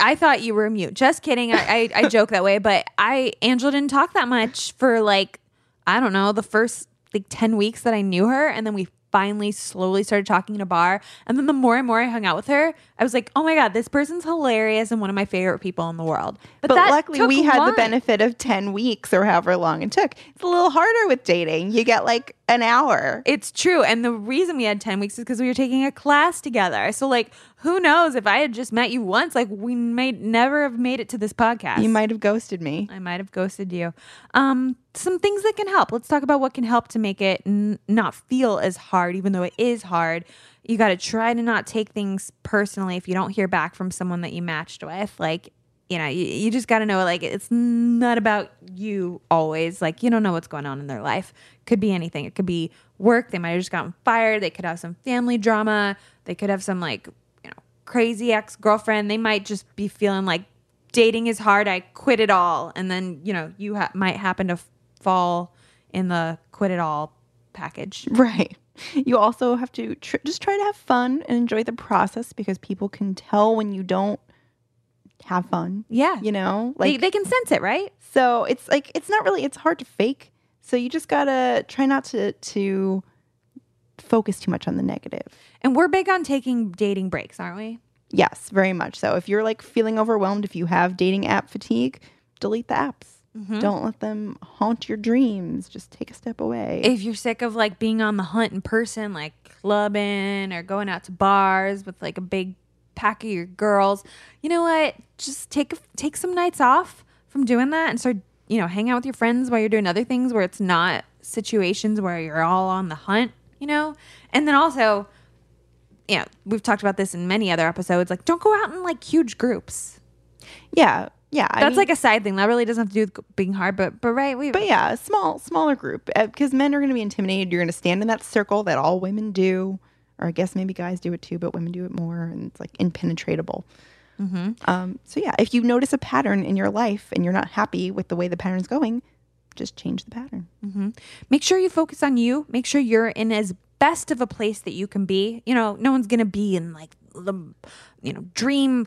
I thought you were mute. Just kidding. I, I, I joke that way, but I Angela didn't talk that much for like I don't know the first like ten weeks that I knew her, and then we finally slowly started talking in a bar. And then the more and more I hung out with her, I was like, oh my god, this person's hilarious and one of my favorite people in the world. But, that luckily, we had the benefit of 10 weeks or however long it took. It's a little harder with dating. You get like an hour. It's true. And the reason we had 10 weeks is because we were taking a class together. So, like, who knows if I had just met you once, like, we might never have made it to this podcast. You might have ghosted me. I might have ghosted you. Um, some things that can help. Let's talk about what can help to make it n- not feel as hard, even though it is hard. You got to try to not take things personally if you don't hear back from someone that you matched with. Like, you know, you, you just got to know, like, it's not about you always. Like, you don't know what's going on in their life. Could be anything. It could be work. They might have just gotten fired. They could have some family drama. They could have some, like, you know, crazy ex girlfriend. They might just be feeling like dating is hard. I quit it all. And then, you know, you ha- might happen to f- fall in the quit it all package. Right. You also have to tr- just try to have fun and enjoy the process because people can tell when you don't have fun. Yeah. You know, they, like they can sense it, right? so it's like it's not really it's hard to fake. So you just gotta try not to to focus too much on the negative. And we're big on taking dating breaks, aren't we? Yes, very much so. If you're like feeling overwhelmed, if you have dating app fatigue, delete the apps. Mm-hmm. Don't let them haunt your dreams. Just take a step away. If you're sick of like being on the hunt in person, like clubbing or going out to bars with like a big pack of your girls, you know what? Just take take some nights off from doing that and start, you know, hang out with your friends while you're doing other things where it's not situations where you're all on the hunt, you know? And then also, you know, we've talked about this in many other episodes, like don't go out in like huge groups. yeah, yeah, I That's mean- like a side thing. That really doesn't have to do with being hard, but but right, we But yeah, a small, smaller group uh, because men are going to be intimidated. You're going to stand in that circle that all women do, or I guess maybe guys do it too, but women do it more, and it's like impenetrable. Mm-hmm. Um, so yeah, if you notice a pattern in your life and you're not happy with the way the pattern's going, just change the pattern. Mm-hmm. make sure you focus on you. Make sure you're in as best of a place that you can be. You know, no one's gonna be in like the you know dream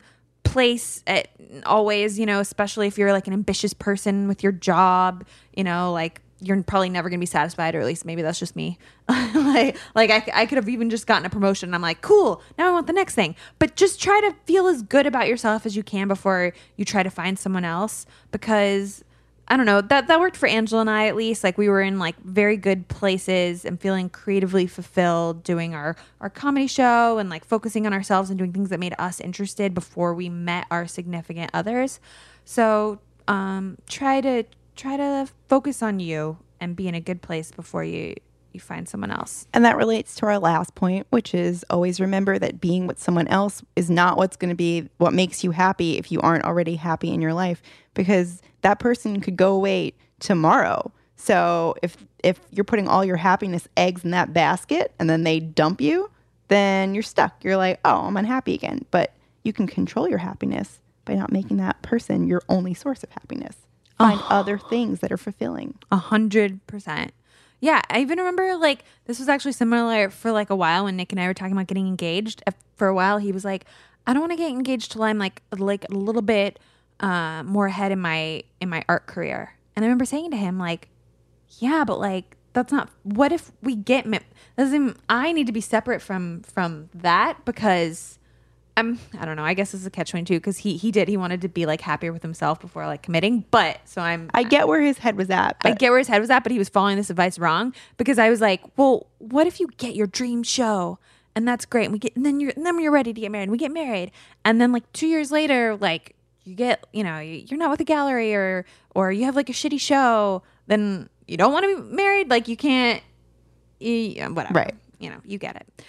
place at always. You know, especially if you're like an ambitious person with your job. You know, like you're probably never gonna be satisfied, or at least maybe that's just me. [LAUGHS] like, like I, I could have even just gotten a promotion. And I'm like, cool. Now I want the next thing. But just try to feel as good about yourself as you can before you try to find someone else, because I don't know. That that worked for Angela and I at least. Like we were in like very good places and feeling creatively fulfilled doing our our comedy show and like focusing on ourselves and doing things that made us interested before we met our significant others. So, um try to try to focus on you and be in a good place before you you find someone else. And that relates to our last point, which is always remember that being with someone else is not what's going to be what makes you happy if you aren't already happy in your life because that person could go away tomorrow. So if if you're putting all your happiness eggs in that basket and then they dump you, then you're stuck. You're like, "Oh, I'm unhappy again." But you can control your happiness by not making that person your only source of happiness. Find ah. other things that are fulfilling. A hundred percent. Yeah, I even remember like this was actually similar for like a while when Nick and I were talking about getting engaged. For a while, he was like, "I don't want to get engaged till I'm like like a little bit uh, more ahead in my in my art career." And I remember saying to him like, "Yeah, but like that's not. What if we get? Doesn't I need to be separate from from that because." I'm, I don't know. I guess it's a catch two because he he did he wanted to be like happier with himself before like committing, but so I'm I get where his head was at. I get where his head was at, but he was following this advice wrong because I was like, well, what if you get your dream show and that's great, and we get, and then you're, and then you're ready to get married, and we get married, and then like two years later, like you get, you know, you- you're not with a gallery or or you have like a shitty show, then you don't want to be married, like you can't, you, whatever, Right. You know, you get it.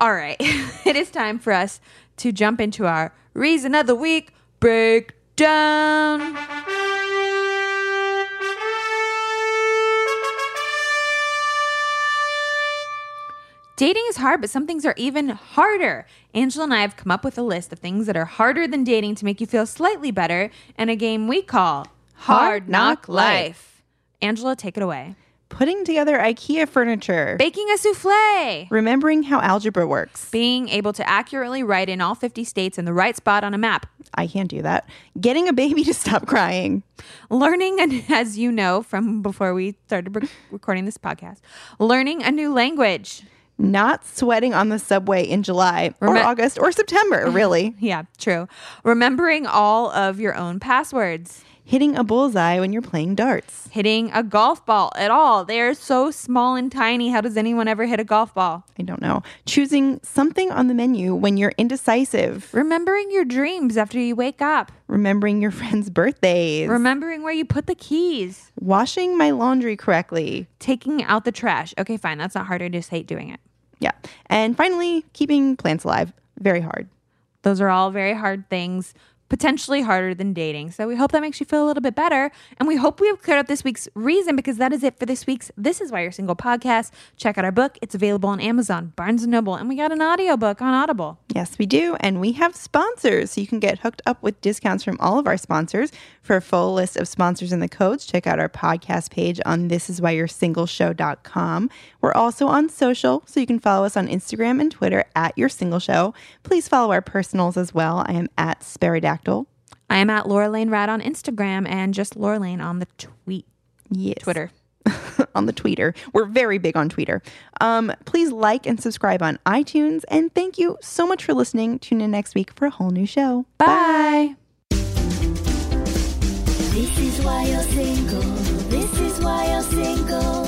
All right, [LAUGHS] it is time for us to jump into our reason of the week breakdown. Dating is hard, but some things are even harder. Angela and I have come up with a list of things that are harder than dating to make you feel slightly better in a game we call Hard Knock Life. Angela, take it away. Putting together IKEA furniture, Baking a souffle. remembering how algebra works. Being able to accurately write in all 50 states in the right spot on a map. I can't do that. Getting a baby to stop crying. Learning, and as you know from before we started rec- recording this podcast, learning a new language. Not sweating on the subway in July or August or September, really. [LAUGHS] Yeah, true. Remembering all of your own passwords. Hitting a bullseye when you're playing darts. Hitting a golf ball at all. They're so small and tiny. How does anyone ever hit a golf ball? I don't know. Choosing something on the menu when you're indecisive. Remembering your dreams after you wake up. Remembering your [LAUGHS] friends' birthdays. Remembering where you put the keys. Washing my laundry correctly. Taking out the trash. Okay, fine. That's not hard. I just hate doing it. Yeah. And finally, keeping plants alive. Very hard. Those are all very hard things, potentially harder than dating. So we hope that makes you feel a little bit better. And we hope we have cleared up this week's reason because that is it for this week's This Is Why You're Single podcast. Check out our book. It's available on Amazon, Barnes & Noble, and we got an audiobook on Audible. Yes, we do. And we have sponsors. So you can get hooked up with discounts from all of our sponsors. For a full list of sponsors and the codes, check out our podcast page on thisiswhyyou'resingleshow.com. We're also on social, so you can follow us on Instagram and Twitter at Your Single Show. Please follow our personals as well. I am at Sparidactyl. I am at Laura Lane Rad on Instagram and just Laura Lane on the tweet Yes. Twitter. [LAUGHS] on the Twitter. We're very big on Twitter. Um, please like and subscribe on iTunes. And thank you so much for listening. Tune in next week for a whole new show. Bye. This is why you're single. This is why you're single.